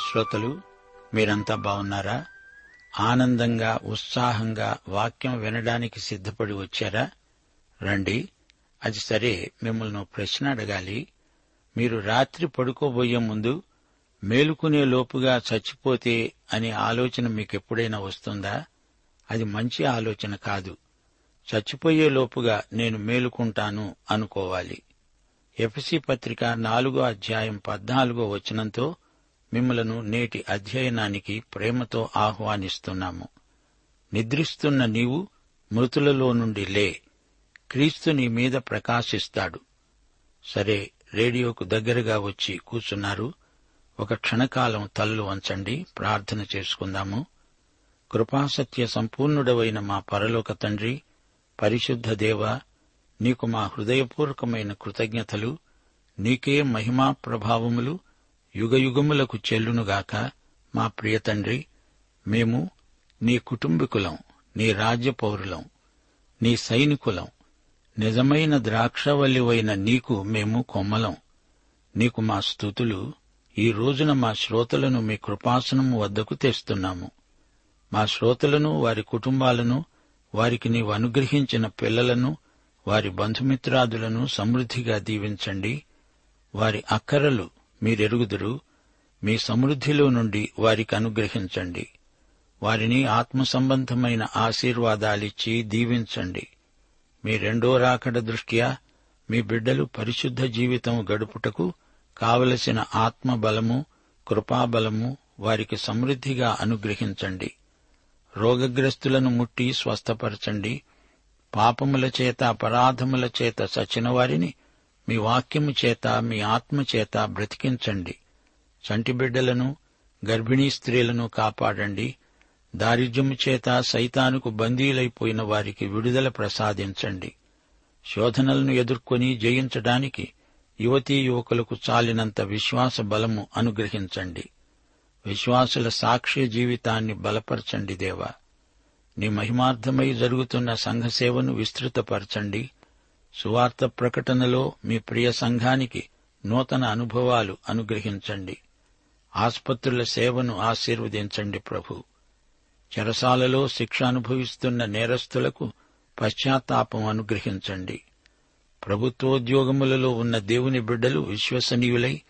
శ్రోతలు మీరంతా బాగున్నారా? ఆనందంగా ఉత్సాహంగా వాక్యం వినడానికి సిద్ధపడి వచ్చారా? రండి అది సరే మిమ్మల్ని ప్రశ్న అడగాలి. మీరు రాత్రి పడుకోబోయే ముందు మేలుకునే లోపుగా చచ్చిపోతే అనే ఆలోచన మీకెప్పుడైనా వస్తుందా? అది మంచి ఆలోచన కాదు. చచ్చిపోయే లోపుగా నేను మేలుకుంటాను అనుకోవాలి. ఎఫ్సి పత్రిక నాలుగో అధ్యాయం పద్నాలుగో వచనంతో మిమ్మలను నేటి అధ్యయనానికి ప్రేమతో ఆహ్వానిస్తున్నాము. నిద్రిస్తున్న నీవు మృతులలో నుండి లే. క్రీస్తు నీ మీద ప్రకాశిస్తాడు. సరే రేడియోకు దగ్గరగా వచ్చి కూర్చున్నారు. ఒక క్షణకాలం తల్లు వంచండి ప్రార్థన చేసుకుందాము. కృపాసత్య సంపూర్ణుడవైన మా పరలోక తండ్రి పరిశుద్ధ దేవ నీకు మా హృదయపూర్వకమైన కృతజ్ఞతలు నీకే మహిమా ప్రభావములు యుగయుగములకు చెల్లునుగాక మా ప్రియ తండ్రి మేము నీ కుటుంబికులం నీ రాజ్య పౌరులం నీ సైనికులం. నిజమైన ద్రాక్షవల్లివైన నీకు మేము కొమ్మలం. నీకు మా స్థుతులు. ఈ రోజున మా శ్రోతలను మీ కృపాసనము వద్దకు తెస్తున్నాము. మా శ్రోతలను వారి కుటుంబాలను వారికి నీవు అనుగ్రహించిన పిల్లలను వారి బంధుమిత్రాదులను సమృద్ధిగా దీవించండి. వారి అక్కరలు మీరెరుగుదురు మీ సమృద్ధిలో నుండి వారికి అనుగ్రహించండి. వారిని ఆత్మ సంబంధమైన ఆశీర్వాదాలిచ్చి దీవించండి. మీ రెండో రాకడ దృష్ట్యా మీ బిడ్డలు పరిశుద్ధ జీవితం గడుపుటకు కావలసిన ఆత్మ బలము కృపాబలము వారికి సమృద్ధిగా అనుగ్రహించండి. రోగగ్రస్తులను ముట్టి స్వస్థపరచండి. పాపముల చేత అపరాధముల చేత సచిన వారిని మీ వాక్యము చేత మీ ఆత్మ చేత బ్రతికించండి. చంటి బిడ్డలను గర్భిణీ స్త్రీలను కాపాడండి. దారిద్ర్యము చేత సైతానుకు బందీలైపోయిన వారికి విడుదల ప్రసాదించండి. శోధనలను ఎదుర్కొని జయించడానికి యువతీ యువకులకు చాలినంత విశ్వాస బలము అనుగ్రహించండి. విశ్వాసుల సాక్ష్య జీవితాన్ని బలపరచండి దేవా. నీ మహిమార్థమై జరుగుతున్న సంఘసేవను విస్తృతపరచండి. సువార్త ప్రకటనలో మీ ప్రియ సంఘానికి నూతన అనుభవాలు అనుగ్రహించండి. ఆసుపత్రుల సేవను ఆశీర్వదించండి ప్రభు. చెరసాలలో శిక్ష అనుభవిస్తున్న నేరస్తులకు పశ్చాత్తాపం అనుగ్రహించండి. ప్రభుత్వోద్యోగములలో ఉన్న దేవుని బిడ్డలు విశ్వసనీయులై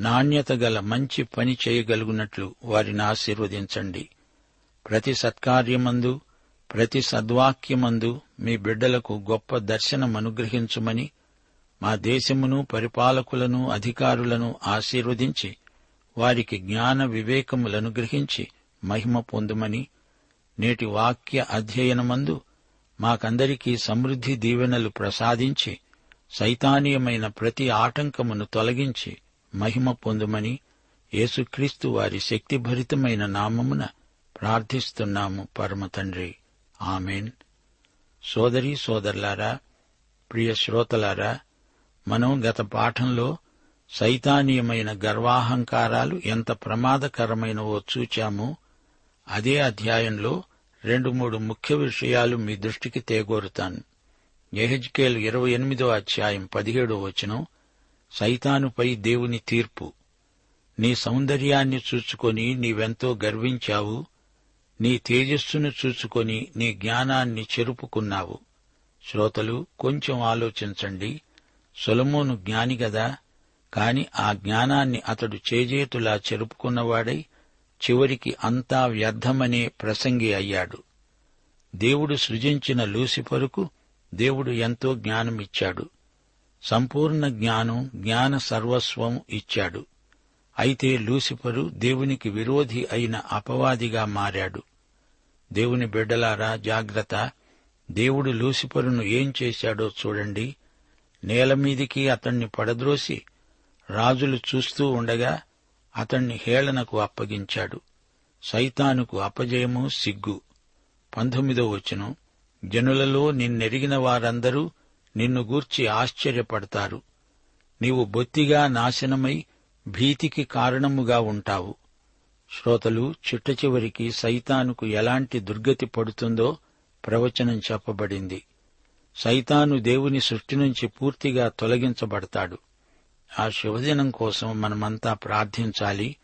నాణ్యత గల మంచి పని చేయగలుగునట్లు వారిని ఆశీర్వదించండి. ప్రతి సత్కార్యమందు ప్రతి సద్వాక్యమందు మీ బిడ్డలకు గొప్ప దర్శనం అనుగ్రహించుమని మా దేశమును పరిపాలకులను అధికారులను ఆశీర్వదించి వారికి జ్ఞాన వివేకములను గ్రహించి మహిమ పొందుమని నేటి వాక్య అధ్యయనమందు మాకందరికీ సమృద్ధి దీవెనలు ప్రసాదించి సైతానీయమైన ప్రతి ఆటంకమును తొలగించి మహిమ పొందుమని యేసుక్రీస్తు వారి శక్తిభరితమైన నామమున ప్రార్థిస్తున్నాము పరమ తండ్రి ఆమెన్. సోదరి సోదరులారా ప్రియ శ్రోతలారా మనం గత పాఠంలో సైతానీయమైన గర్వాహంకారాలు ఎంత ప్రమాదకరమైనవో చూచామో. అదే అధ్యాయంలో రెండు మూడు ముఖ్య విషయాలు మీ దృష్టికి తేగోరుతాను. ఎహెజ్కేల్ ఇరవై ఎనిమిదో అధ్యాయం పదిహేడో వచనం సైతానుపై దేవుని తీర్పు. నీ సౌందర్యాన్ని చూచుకొని నీవెంతో గర్వించావు నీ తేజస్సును చూచుకొని నీ జ్ఞానాన్ని చెరుపుకున్నావు. శ్రోతలు కొంచెం ఆలోచించండి. సొలమోను జ్ఞాని గదా కాని ఆ జ్ఞానాన్ని అతడు చేజేతులా చెరుపుకున్నవాడై చివరికి అంతా వ్యర్థమనే ప్రసంగి అయ్యాడు. దేవుడు సృజించిన లూసిఫరుకు దేవుడు ఎంతో జ్ఞానమిచ్చాడు. సంపూర్ణ జ్ఞానం జ్ఞాన సర్వస్వం ఇచ్చాడు. అయితే లూసిఫరు దేవునికి విరోధి అయిన అపవాదిగా మారాడు. దేవుని బిడ్డలారా జాగ్రత్త. దేవుడు లూసిఫరును ఏం చేశాడో చూడండి. నేలమీదికి అతణ్ణి పడద్రోసి రాజులు చూస్తూ ఉండగా అతణ్ణి హేళనకు అప్పగించాడు. సైతానుకు అపజయము సిగ్గు. పంతొమ్మిదో వచనం. జనులలో నిన్నెరిగిన వారందరూ నిన్ను గూర్చి ఆశ్చర్యపడతారు. నీవు బొత్తిగా నాశనమై భీతికి కారణముగా ఉంటావు. శ్రోతలు చిట్ట చివరికి సైతానుకు ఎలాంటి దుర్గతి పడుతుందో ప్రవచనం చెప్పబడింది. సైతాను దేవుని సృష్టి నుంచి పూర్తిగా తొలగించబడతాడు. ఆ శుభదినం కోసం మనమంతా ప్రార్థించాలి.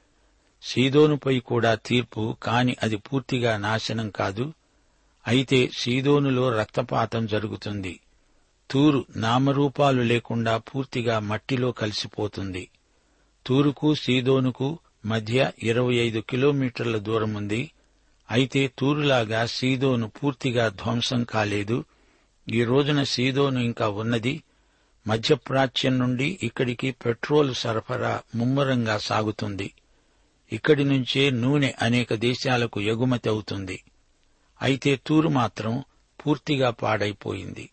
సీదోనుపై కూడా తీర్పు కాని అది పూర్తిగా నాశనం కాదు. అయితే సీదోనులో రక్తపాతం జరుగుతుంది. తూరు నామరూపాలు లేకుండా పూర్తిగా మట్టిలో కలిసిపోతుంది. తూరుకు సీదోనుకు మధ్య ఇరవై ఐదు కిలోమీటర్ల దూరముంది అయితే తూరులాగా సీదోను పూర్తిగా ధ్వంసం కాలేదు. ఈ రోజున సీదోను ఇంకా ఉన్నది. మధ్యప్రాచ్యం నుండి ఇక్కడికి పెట్రోల్ సరఫరా ముమ్మరంగా సాగుతుంది. ఇక్కడి నుంచే నూనె అనేక దేశాలకు ఎగుమతి అవుతుంది. అయితే తూరు మాత్రం పూర్తిగా పాడైపోయింది.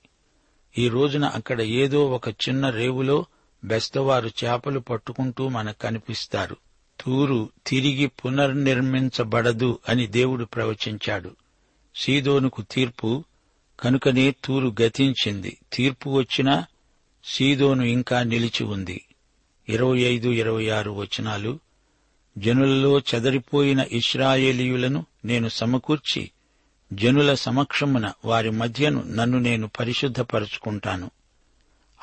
ఈ రోజున అక్కడ ఏదో ఒక చిన్న రేవులో బెస్తవారు చేపలు పట్టుకుంటూ మనకు కనిపిస్తారు. తూరు తిరిగి పునర్నిర్మించబడదు అని దేవుడు ప్రవచించాడు. సీదోనుకు తీర్పు కనుకనే తూరు గతించింది. తీర్పు వచ్చినా సీదోను ఇంకా నిలిచి ఉంది. ఇరవై ఐదు ఇరవై ఆరు వచనాలు. జనులలో చెదరిపోయిన ఇస్రాయేలీయులను నేను సమకూర్చి జనుల సమక్షమున వారి మధ్యను నన్ను నేను పరిశుద్ధపరుచుకుంటాను.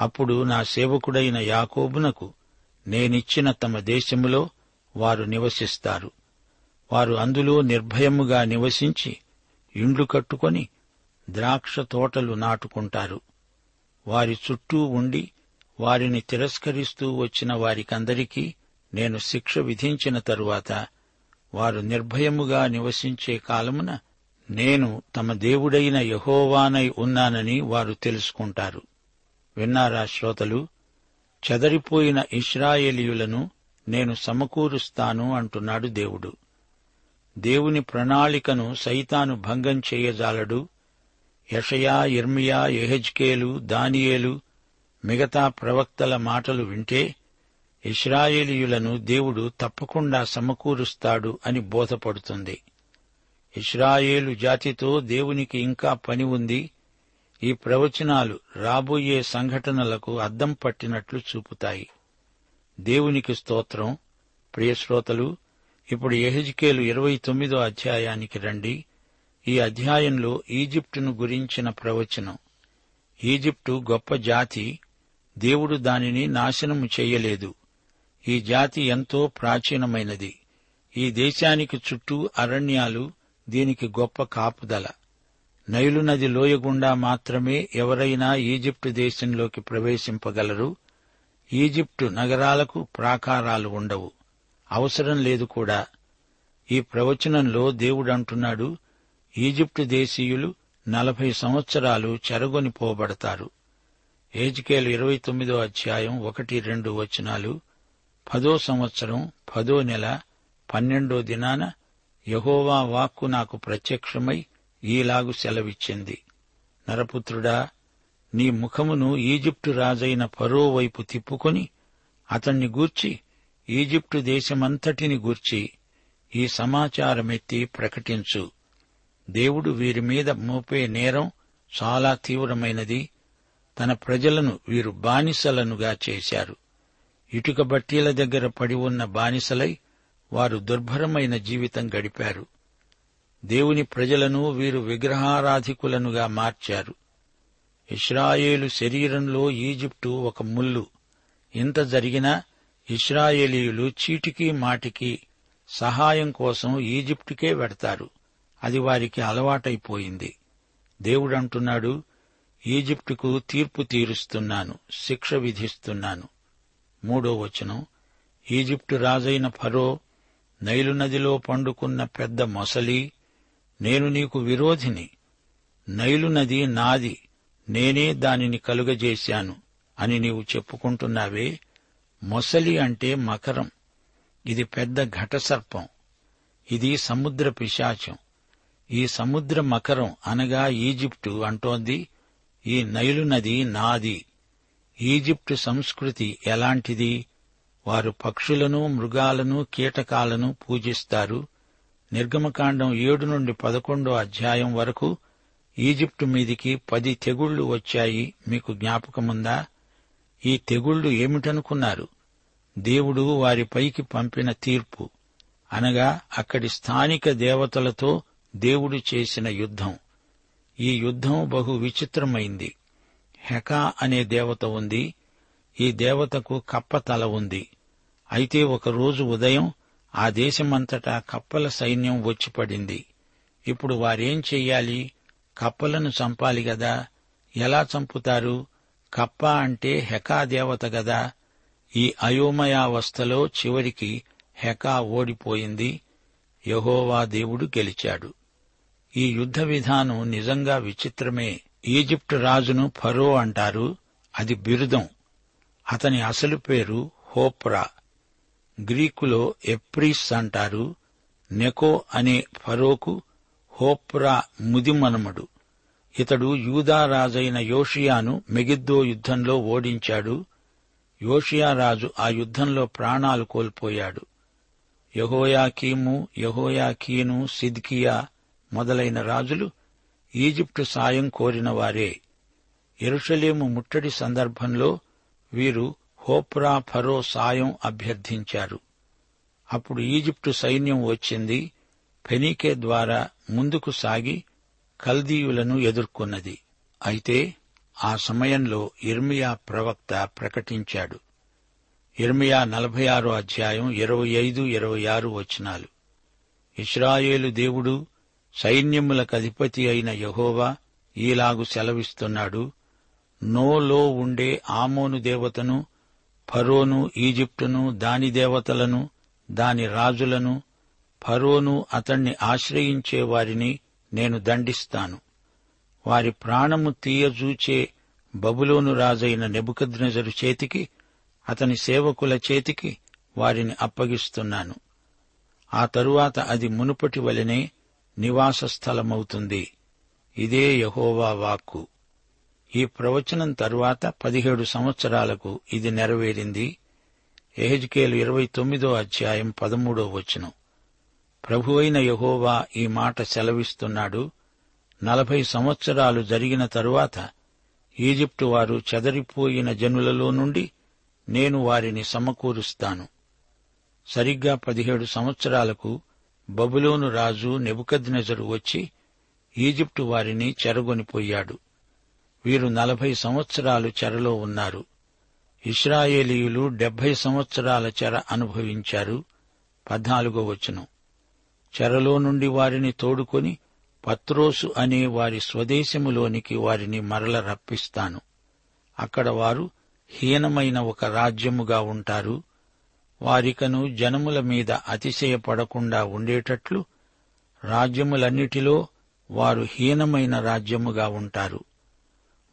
అప్పుడు నా సేవకుడైన యాకోబునకు నేనిచ్చిన తమ దేశములో వారు నివసిస్తారు. వారు అందులో నిర్భయముగా నివసించి ఇండ్లు కట్టుకొని ద్రాక్ష తోటలు నాటుకుంటారు. వారి చుట్టూ ఉండి వారిని తిరస్కరిస్తూ వచ్చిన వారికందరికీ నేను శిక్ష విధించిన తరువాత వారు నిర్భయముగా నివసించే కాలమున నేను తమ దేవుడైన యహోవానై ఉన్నానని వారు తెలుసుకుంటారు. విన్నారా శ్రోతలు? చెదరిపోయిన ఇస్రాయేలీయులను నేను సమకూరుస్తాను అంటున్నాడు దేవుడు. దేవుని ప్రణాళికను సైతాను భంగం చేయజాలడు. యషయా ఇర్మియా ఎహెజ్కేలు దానియేలు మిగతా ప్రవక్తల మాటలు వింటే ఇస్రాయేలీయులను దేవుడు తప్పకుండా సమకూరుస్తాడు అని బోధపడుతుంది. ఇస్రాయేలు జాతితో దేవునికి ఇంకా పని ఉంది. ఈ ప్రవచనాలు రాబోయే సంఘటనలకు అద్దం పట్టినట్లు చూపుతాయి. దేవునికి స్తోత్రం. ప్రియశ్రోతలు ఇప్పుడు ఎహెజ్కేలు ఇరవై తొమ్మిదో అధ్యాయానికి రండి. ఈ అధ్యాయంలో ఈజిప్టును గురించిన ప్రవచనం. ఈజిప్టు గొప్ప జాతి. దేవుడు దానిని నాశనము చెయ్యలేదు ఈ జాతి ఎంతో ప్రాచీనమైనది. ఈ దేశానికి చుట్టూ అరణ్యాలు దీనికి గొప్ప కాపుదల. నైలు నది లోయ గుండా మాత్రమే ఎవరైనా ఈజిప్టు దేశంలోకి ప్రవేశింపగలరు. ఈజిప్టు నగరాలకు ప్రాకారాలు ఉండవు. అవసరం లేదు కూడా. ఈ ప్రవచనంలో దేవుడంటున్నాడు ఈజిప్టు దేశీయులు నలభై సంవత్సరాలు చెరగొని పోబడతారు. ఏజికేలు ఇరవై తొమ్మిదో అధ్యాయం ఒకటి రెండు వచనాలు పదో సంవత్సరం పదో నెల పన్నెండో దినాన యహోవా వాక్కు నాకు ప్రత్యక్షమై ఈలాగు సెలవిచ్చింది. నరపుత్రుడా నీ ముఖమును ఈజిప్టు రాజైన పరో వైపు తిప్పుకొని అతణ్ణి గూర్చి ఈజిప్టు దేశమంతటిని గూర్చి ఈ సమాచారమెత్తి ప్రకటించు. దేవుడు వీరి మీద మోపే నేరం చాలా తీవ్రమైనది. తన ప్రజలను వీరు బానిసలనుగా చేశారు. ఇటుక బట్టీల దగ్గర పడి ఉన్న బానిసలై వారు దుర్భరమైన జీవితం గడిపారు. దేవుని ప్రజలను వీరు విగ్రహారాధికులనుగా మార్చారు. ఇస్రాయేలు శరీరంలో ఈజిప్టు ఒక ముల్లు ఇంత జరిగినా ఇస్రాయేలీయులు చీటికి మాటికి సహాయం కోసం ఈజిప్టుకే వెడతారు. అది వారికి అలవాటైపోయింది. దేవుడంటున్నాడు ఈజిప్టుకు తీర్పు తీరుస్తున్నాను శిక్ష విధిస్తున్నాను. మూడో వచనం ఈజిప్టు రాజైన ఫరో నైలు నదిలో పండుకున్న పెద్ద మొసలి నేను నీకు విరోధిని. నైలు నది నాది. నేనే దానిని కలుగజేశాను అని నీవు చెప్పుకుంటున్నావే? మొసలి అంటే మకరం. ఇది పెద్ద ఘటసర్పం. ఇది సముద్ర పిశాచం. ఈ సముద్ర మకరం అనగా ఈజిప్టు అంటోంది. ఈ నైలు నది నాది. ఈజిప్టు సంస్కృతి ఎలాంటిది? వారు పక్షులను మృగాలను కీటకాలను పూజిస్తారు. నిర్గమకాండం ఏడు నుండి పదకొండో అధ్యాయం వరకు ఈజిప్టు మీదికి పది తెగుళ్ళు వచ్చాయి. మీకు జ్ఞాపకముందా? ఈ తెగుళ్ళు ఏమిటనుకున్నారు? దేవుడు వారిపైకి పంపిన తీర్పు. అనగా అక్కడి స్థానిక దేవతలతో దేవుడు చేసిన యుద్ధం. ఈ యుద్ధం బహు విచిత్రమైంది. హెకా అనే దేవత ఉంది. ఈ దేవతకు కప్ప తల ఉంది. అయితే ఒకరోజు ఉదయం ఆ దేశమంతటా కప్పల సైన్యం వచ్చిపడింది ఇప్పుడు వారేం చెయ్యాలి? కప్పలను చంపాలి గదా? ఎలా చంపుతారు? కప్ప అంటే హెకా దేవత గదా? ఈ అయోమయావస్థలో చివరికి హెకా ఓడిపోయింది. యహోవా దేవుడు గెలిచాడు. ఈ యుద్ధ విధానం నిజంగా విచిత్రమే. ఈజిప్టు రాజును ఫరో అంటారు. అది బిరుదం. అతని అసలు పేరు హోప్రా. గ్రీకులో ఎప్రీస్ అంటారు నెకో అనే ఫరోకు హోప్రా ముదిమనమడు. ఇతడు యూదా రాజైన యోషియాను మెగిద్దో యుద్ధంలో ఓడించాడు. యోషియా రాజు ఆ యుద్ధంలో ప్రాణాలు కోల్పోయాడు. యహోయాకీము యహోయాకీను సిద్కియా మొదలైన రాజులు ఈజిప్టు సాయం కోరిన వారే ఎరుషలేము ముట్టడి సందర్భంలో వీరు హోప్రా ఫరో సాయం అభ్యర్థించారు. అప్పుడు ఈజిప్టు సైన్యం వచ్చింది. ఫెనీకే ద్వారా ముందుకు సాగి కల్దీయులను ఎదుర్కొన్నది. అయితే ఆ సమయంలో ఇర్మియా ప్రవక్త ప్రకటించాడు. ఇర్మియా నలభై ఆరో అధ్యాయం ఇరవై ఐదు ఇరవై ఆరు వచనాలు. ఇస్రాయేలు దేవుడు సైన్యములకు అధిపతి అయిన యహోవా ఈలాగు సెలవిస్తున్నాడు. నోలో ఉండే ఆమోను దేవతను ఫరోను ఈజిప్టును దాని దేవతలను దాని రాజులను ఫరోను అతణ్ణి ఆశ్రయించే వారిని నేను దండిస్తాను. వారి ప్రాణము తీయజూచే బబులోను రాజైన నెబుకద్నెజరు చేతికి అతని సేవకుల చేతికి వారిని అప్పగిస్తున్నాను. ఆ తరువాత అది మునుపటి వలెనే నివాస స్థలమవుతుంది ఇదే యహోవా వాక్కు. ఈ ప్రవచనం తరువాత పదిహేడు సంవత్సరాలకు ఇది నెరవేరింది. ఎహెజ్కేలు ఇరవై తొమ్మిదో అధ్యాయం పదమూడో వచనం. ప్రభువైన యహోవా ఈ మాట సెలవిస్తున్నాడు. నలభై సంవత్సరాలు జరిగిన తరువాత ఈజిప్టు వారు చెదరిపోయిన జనులలో నుండి నేను వారిని సమకూరుస్తాను. సరిగ్గా పదిహేడు సంవత్సరాలకు బబులోను రాజు నెబుకద్నెజరు వచ్చి ఈజిప్టు వారిని చెరగొనిపోయాడు. వీరు నలభై సంవత్సరాలు చెరలో ఉన్నారు. ఇస్రాయేలీయులు డెబ్బై సంవత్సరాల చెర అనుభవించారు. పద్నాలుగో వచనం. చెరలో నుండి వారిని తోడుకొని పత్రోసు అనే వారి స్వదేశములోనికి వారిని మరల రప్పిస్తాను. అక్కడ వారు హీనమైన ఒక రాజ్యముగా ఉంటారు. వారికను జనముల మీద అతిశయపడకుండా ఉండేటట్లు రాజ్యములన్నిటిలో వారు హీనమైన రాజ్యముగా ఉంటారు.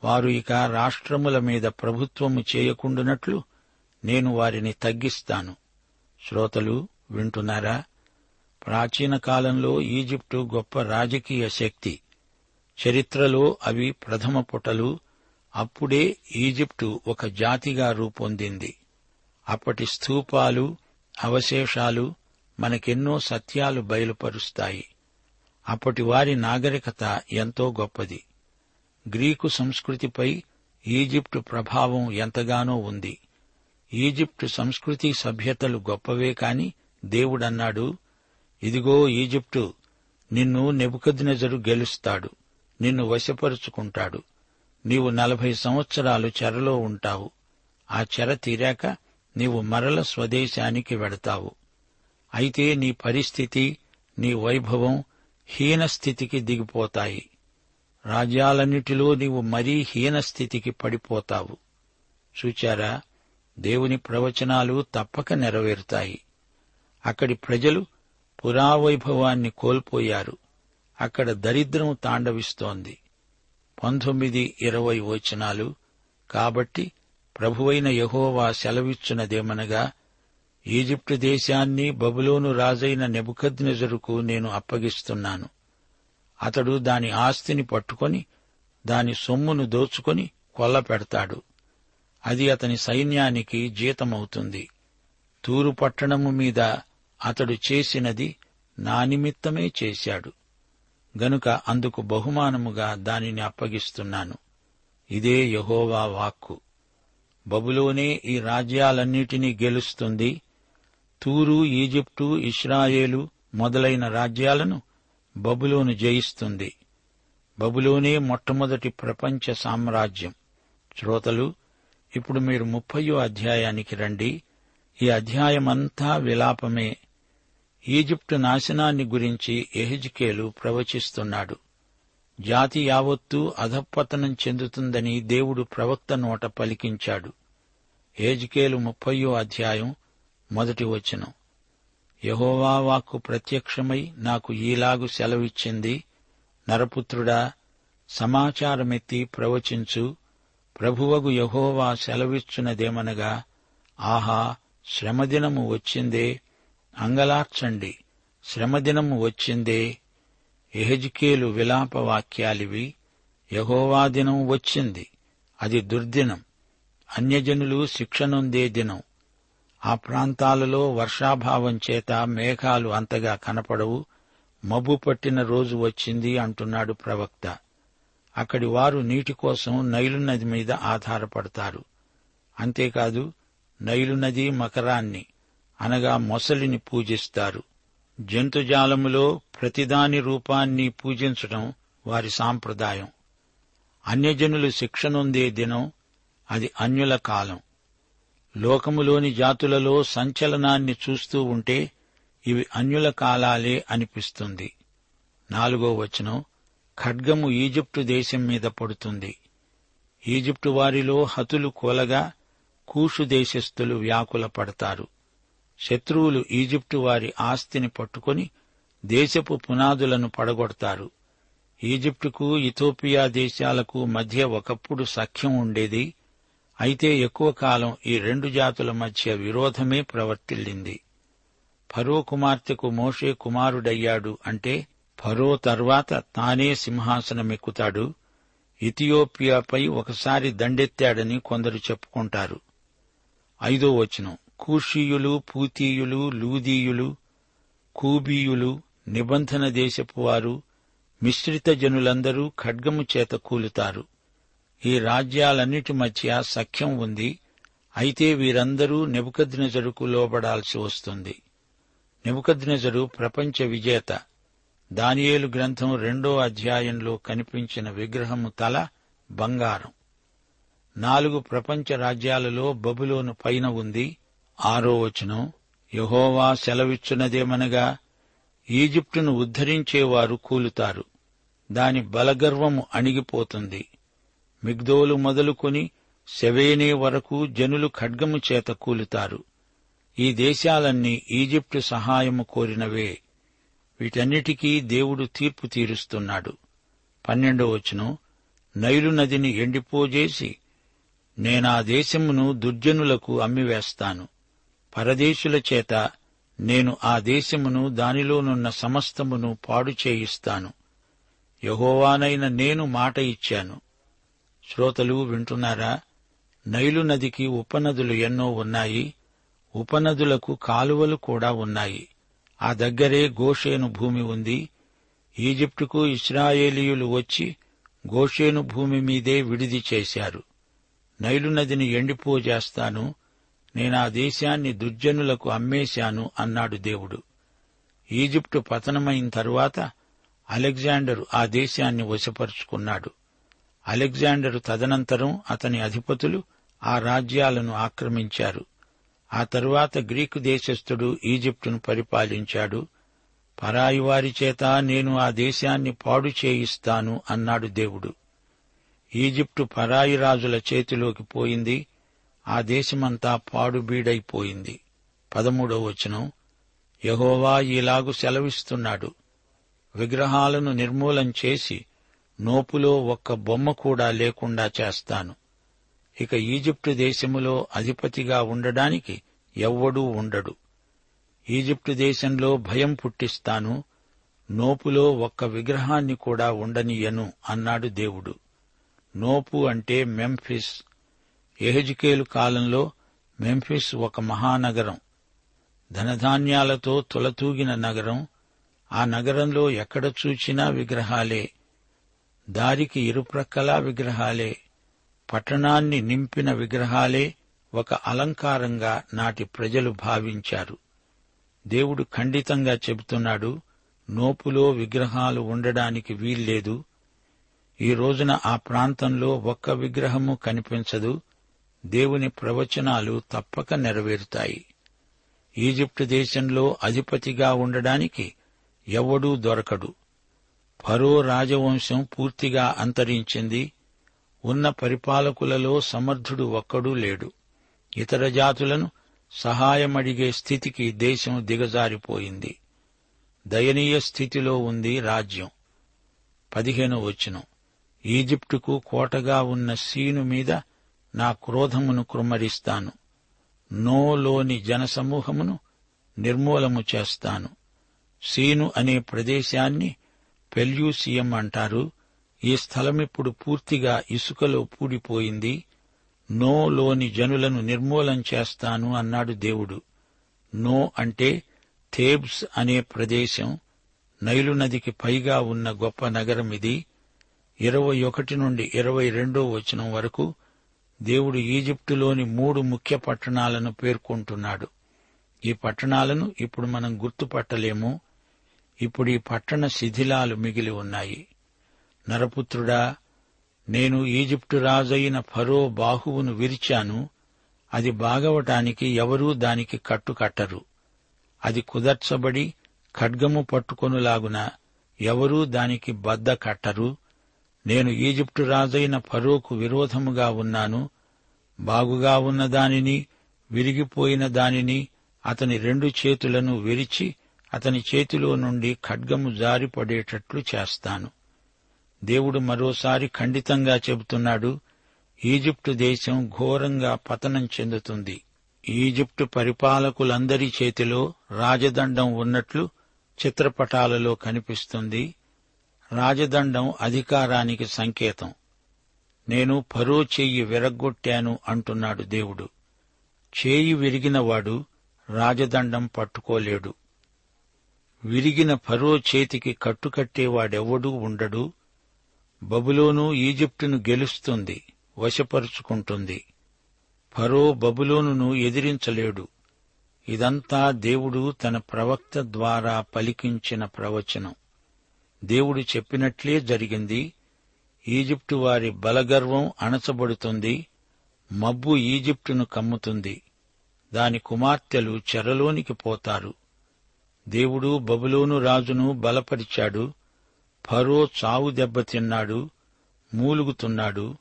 వారు ఇక రాష్ట్రముల మీద ప్రభుత్వము చేయకుండునట్లు నేను వారిని తగ్గిస్తాను. శ్రోతలు వింటున్నారా? ప్రాచీన కాలంలో ఈజిప్టు గొప్ప రాజకీయ శక్తి. చరిత్రలో అవి ప్రథమ పుటలు. అప్పుడే ఈజిప్టు ఒక జాతిగా రూపొందింది. అప్పటి స్థూపాలు అవశేషాలు మనకెన్నో సత్యాలు బయలుపరుస్తాయి. అప్పటి వారి నాగరికత ఎంతో గొప్పది. గ్రీకు సంస్కృతిపై ఈజిప్టు ప్రభావం ఎంతగానో ఉంది. ఈజిప్టు సంస్కృతి సభ్యతలు గొప్పవే కాని దేవుడన్నాడు ఇదిగో ఈజిప్టు నిన్ను నెబుకద్నెజరు గెలుస్తాడు నిన్ను వశపరుచుకుంటాడు నీవు నలభై సంవత్సరాలు చెరలో ఉంటావు ఆ చెర తీరాక నీవు మరల స్వదేశానికి వెడతావు. అయితే నీ పరిస్థితి నీ వైభవం హీనస్థితికి దిగిపోతాయి. రాజ్యాలన్నిటిలో నీవు మరీ హీనస్థితికి పడిపోతావు. చూచారా? దేవుని ప్రవచనాలు తప్పక నెరవేరుతాయి. అక్కడి ప్రజలు పురావైభవాన్ని కోల్పోయారు. అక్కడ దరిద్రం తాండవిస్తోంది. పంతొమ్మిది ఇరవై వచనాలు. కాబట్టి ప్రభువైన యహోవా సెలవిచ్చునదేమనగా ఈజిప్టు దేశాన్ని బబులోను రాజైన నెబుకద్నెజరుకు నేను అప్పగిస్తున్నాను. అతడు దాని ఆస్తిని పట్టుకొని దాని సొమ్మును దోచుకొని కొల్ల పెడతాడు. అది అతని సైన్యానికి జీతమవుతుంది. తూరు పట్టణము మీద అతడు చేసినది నా నిమిత్తమే చేశాడు. గనుక అందుకు బహుమానముగా దానిని అప్పగిస్తున్నాను. ఇదే యహోవా వాక్కు. బబులోనే ఈ రాజ్యాలన్నిటినీ గెలుస్తుంది. తూరు ఈజిప్టు ఇస్రాయేలు మొదలైన రాజ్యాలను బబులోను జయిస్తుంది. బబులోనే మొట్టమొదటి ప్రపంచ సామ్రాజ్యం. శ్రోతలు ఇప్పుడు మీరు ముప్పయో అధ్యాయానికి రండి. ఈ అధ్యాయమంతా విలాపమే. ఈజిప్టు నాశనాన్ని గురించి ఎహిజ్కేలు ప్రవచిస్తున్నాడు. జాతి యావత్తూ అధపతనం చెందుతుందని దేవుడు ప్రవక్త నోట పలికించాడు. ఏజ్కేలు ముప్పయో అధ్యాయం మొదటి వచనం. యహోవా వాక్కు ప్రత్యక్షమై నాకు ఈలాగు సెలవిచ్చింది. నరపుత్రుడా సమాచారమెత్తి ప్రవచించు. ప్రభువగు యహోవా సెలవిచ్చునదేమనగా ఆహా శ్రమదినము వచ్చిందే. అంగలార్చండి. శ్రమదినము వచ్చిందే. ఎహజ్కేలు విలాప వాక్యాలివి. యహోవా దినం వచ్చింది. అది దుర్దినం. అన్యజనులు శిక్షనుందే దినం. ఆ ప్రాంతాలలో వర్షాభావం చేత మేఘాలు అంతగా కనపడవు. మబ్బు పట్టిన రోజు వచ్చింది అంటున్నాడు ప్రవక్త. అక్కడి వారు నీటి కోసం నైలు నది మీద ఆధారపడతారు. అంతేకాదు నైలు నది మకరాన్ని అనగా మొసలిని పూజిస్తారు. జంతుజాలములో ప్రతిదాని రూపాన్ని పూజించటం వారి సాంప్రదాయం. అన్యజనులు శిక్షనుందే దినం అది అన్యుల కాలం. లోకములోని జాతులలో సంచలనాన్ని చూస్తూ ఉంటే ఇవి అన్యుల కాలాలే అనిపిస్తుంది. నాలుగో వచనం ఖడ్గము ఈజిప్టు దేశం మీద పడుతుంది. ఈజిప్టు వారిలో హతులు కూలగా కూషు దేశస్థులు వ్యాకుల పడతారు శత్రువులు ఈజిప్టు వారి ఆస్తిని పట్టుకొని దేశపు పునాదులను పడగొడతారు. ఈజిప్టుకు ఇథోపియా దేశాలకు మధ్య ఒకప్పుడు సఖ్యం ఉండేది. అయితే ఎక్కువ కాలం ఈ రెండు జాతుల మధ్య విరోధమే ప్రవర్తిల్లింది. ఫరో కుమార్తెకు మోషే కుమారుడయ్యాడు అంటే ఫరో తర్వాత తానే సింహాసనమెక్కుతాడు. ఇథియోపియాపై ఒకసారి దండెత్తాడని కొందరు చెప్పుకుంటారు. ఐదో వచనం. కూషీయులు పూతీయులు లూదీయులు కూబీయులు నిబంధన దేశపు వారు మిశ్రిత జనులందరూ ఖడ్గము చేత కూలుతారు. ఈ రాజ్యాలన్నిటి మధ్య సఖ్యం ఉంది. అయితే వీరందరూ నెబుకద్నెజరుకు లోబడాల్సి వస్తుంది. నెబుకద్నెజరు ప్రపంచ విజేత. దానియేలు గ్రంథం రెండో అధ్యాయంలో కనిపించిన విగ్రహము తల బంగారం. నాలుగు ప్రపంచ రాజ్యాలలో బబులోను పైన ఉంది. ఆరో వచనం యహోవా సెలవిచ్చున్నదేమనగా ఈజిప్టును ఉద్ధరించేవారు కూలుతారు. దాని బలగర్వము అణిగిపోతుంది. మిగ్దోలు మొదలుకొని సెవేనే వరకు జనులు ఖడ్గము చేత కూలుతారు. ఈ దేశాలన్నీ ఈజిప్టు సహాయము కోరినవే. వీటన్నిటికీ దేవుడు తీర్పు తీరుస్తున్నాడు. పన్నెండో వచనం నైలు నదిని ఎండిపోజేసి నేనా దేశమును దుర్జనులకు అమ్మివేస్తాను. పరదేశుల చేత నేను ఆ దేశమును దానిలోనున్న సమస్తమును పాడు చేయిస్తాను. యహోవానైన నేను మాట ఇచ్చాను. శ్రోతలు వింటున్నారా? నైలు నదికి ఉపనదులు ఎన్నో ఉన్నాయి. ఉపనదులకు కాలువలు కూడా ఉన్నాయి. ఆ దగ్గరే గోషేను భూమి ఉంది. ఈజిప్టుకు ఇస్రాయేలీయులు వచ్చి గోషేను భూమి మీదే విడిది చేశారు. నైలు నదిని ఎండిపోజేస్తాను. నేనా దేశాన్ని దుర్జనులకు అమ్మేశాను అన్నాడు దేవుడు. ఈజిప్టు పతనమైన తరువాత అలెగ్జాండరు ఆ దేశాన్ని వశపరుచుకున్నాడు. అలెగ్జాండరు తదనంతరం అతని అధిపతులు ఆ రాజ్యాలను ఆక్రమించారు. ఆ తరువాత గ్రీకు దేశస్థుడు ఈజిప్టును పరిపాలించాడు. పరాయి వారి చేత నేను ఆ దేశాన్ని పాడు చేయిస్తాను అన్నాడు దేవుడు. ఈజిప్టు పరాయి రాజుల చేతిలోకి పోయింది. ఆ దేశమంతా పాడుబీడైపోయింది. పదమూడవ వచనం. యహోవా ఇలాగు సెలవిస్తున్నాడు. విగ్రహాలను నిర్మూలం చేసి నోపులో ఒక్క బొమ్మ కూడా లేకుండా చేస్తాను. ఇక ఈజిప్టు దేశములో అధిపతిగా ఉండడానికి ఎవ్వడూ ఉండడు. ఈజిప్టు దేశంలో భయం పుట్టిస్తాను. నోపులో ఒక్క విగ్రహాన్ని కూడా ఉండనియను అన్నాడు దేవుడు. నోపు అంటే మెంఫిస్. ఎహెజ్కేలు కాలంలో మెంఫిస్ ఒక మహానగరం. ధనధాన్యాలతో తులతూగిన నగరం. ఆ నగరంలో ఎక్కడ చూచినా విగ్రహాలే. దారికి ఇరుప్రక్కలా విగ్రహాలే పట్టణాన్ని నింపిన విగ్రహాలే ఒక అలంకారంగా నాటి ప్రజలు భావించారు. దేవుడు ఖండితంగా చెబుతున్నాడు నోపులో విగ్రహాలు ఉండడానికి వీల్లేదు. ఈ రోజున ఆ ప్రాంతంలో ఒక్క విగ్రహము కనిపించదు దేవుని ప్రవచనాలు తప్పక నెరవేరుతాయి. ఈజిప్టు దేశంలో అధిపతిగా ఉండడానికి ఎవడూ దొరకడు. ఫరో రాజవంశం పూర్తిగా అంతరించింది. ఉన్న పరిపాలకులలో సమర్థుడు ఒక్కడూ లేడు. ఇతర జాతులను సహాయమడిగే స్థితికి దేశం దిగజారిపోయింది. దయనీయ స్థితిలో ఉంది రాజ్యం. పదిహేను వచనం. ఈజిప్టుకు కోటగా ఉన్న సీను మీద నా క్రోధమును కృమ్మరిస్తాను నోలోని జనసమూహమును నిర్మూలము చేస్తాను. సీను అనే ప్రదేశాన్ని పెల్యూసియం అంటారు ఈ స్థలం ఇప్పుడు పూర్తిగా ఇసుకలో పూడిపోయింది నోలోని జనులను నిర్మూలం చేస్తాను అన్నాడు దేవుడు. నో అంటే థేబ్స్ అనే ప్రదేశం నైలు నదికి పైగా ఉన్న గొప్ప నగరం ఇది. ఇరవై ఒకటి నుండి ఇరవై రెండో వచనం వరకు దేవుడు ఈజిప్టులోని మూడు ముఖ్య పట్టణాలను పేర్కొంటున్నాడు. ఈ పట్టణాలను ఇప్పుడు మనం గుర్తుపట్టలేము. ఇప్పుడు ఈ పట్టణ శిథిలాలు మిగిలి ఉన్నాయి. నరపుత్రుడా నేను ఈజిప్టు రాజైన ఫరో బాహువును విరిచాను. అది బాగవటానికి ఎవరూ దానికి కట్టుకట్టరు అది కుదర్చబడి ఖడ్గము పట్టుకొనులాగున ఎవరూ దానికి బద్ద కట్టరు. నేను ఈజిప్టు రాజైన ఫరోకు విరోధముగా ఉన్నాను. బాగుగా ఉన్న దానిని విరిగిపోయిన దానిని అతని రెండు చేతులను విరిచి అతని చేతిలో నుండి ఖడ్గము జారిపడేటట్లు చేస్తాను. దేవుడు మరోసారి ఖండితంగా చెబుతున్నాడు ఈజిప్టు దేశం ఘోరంగా పతనం చెందుతుంది. ఈజిప్టు పరిపాలకులందరి చేతిలో రాజదండం ఉన్నట్లు చిత్రపటాలలో కనిపిస్తుంది. రాజదండం అధికారానికి సంకేతం. నేను ఫరో చెయ్యి విరగ్గొట్టాను అంటున్నాడు దేవుడు. చేయి విరిగినవాడు రాజదండం పట్టుకోలేడు. విరిగిన ఫరో చేతికి కట్టుకట్టేవాడెవ్వడూ ఉండడు. బబులోను ఈజిప్టును గెలుస్తుంది వశపరుచుకుంటుంది. ఫరో బబులోనును ఎదిరించలేడు. ఇదంతా దేవుడు తన ప్రవక్త ద్వారా పలికించిన ప్రవచనం. దేవుడు చెప్పినట్లే జరిగింది. ఈజిప్టు వారి బలగర్వం అణచబడుతుంది మబ్బు ఈజిప్టును కమ్ముతుంది. దాని కుమార్తెలు చెరలోనికి పోతారు. దేవుడు బబులోను రాజును బలపరిచాడు. ఫరో చావు దెబ్బతిన్నాడు మూలుగుతున్నాడు.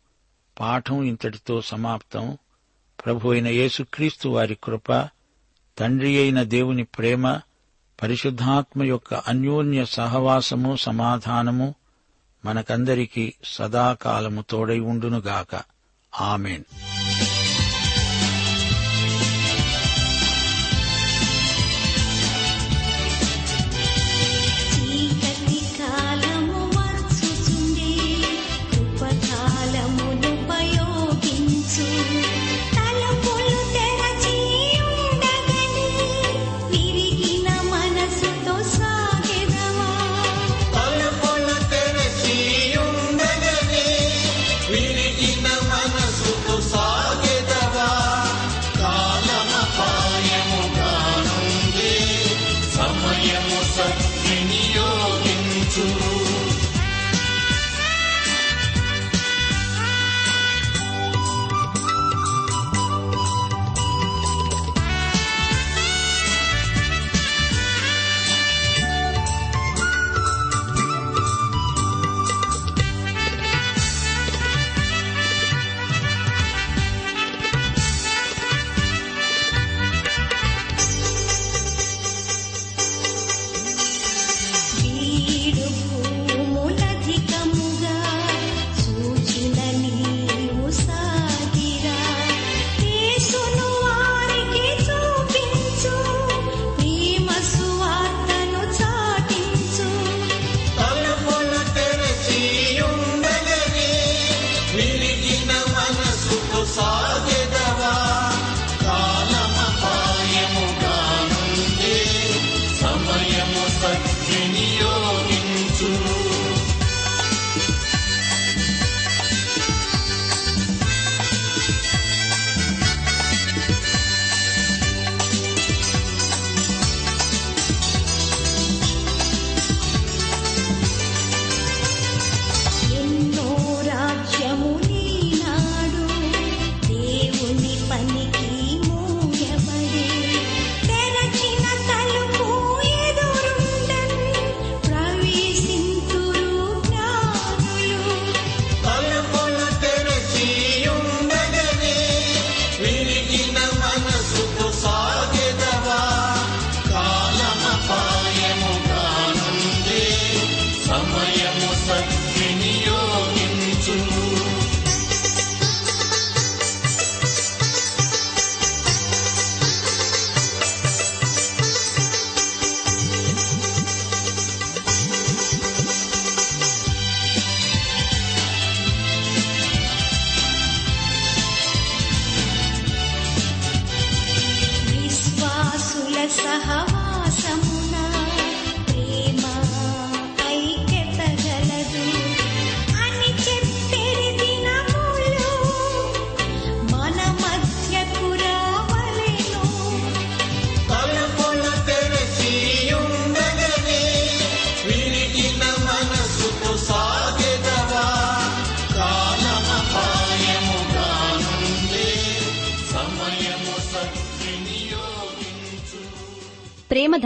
పాఠం ఇంతటితో సమాప్తం. ప్రభు అయిన యేసుక్రీస్తు వారి కృప తండ్రి అయిన దేవుని ప్రేమ పరిశుద్ధాత్మ యొక్క అన్యోన్య సహవాసము సమాధానము మనకందరికీ సదాకాలము తోడై ఉండునుగాక. ఆమెన్. Dios.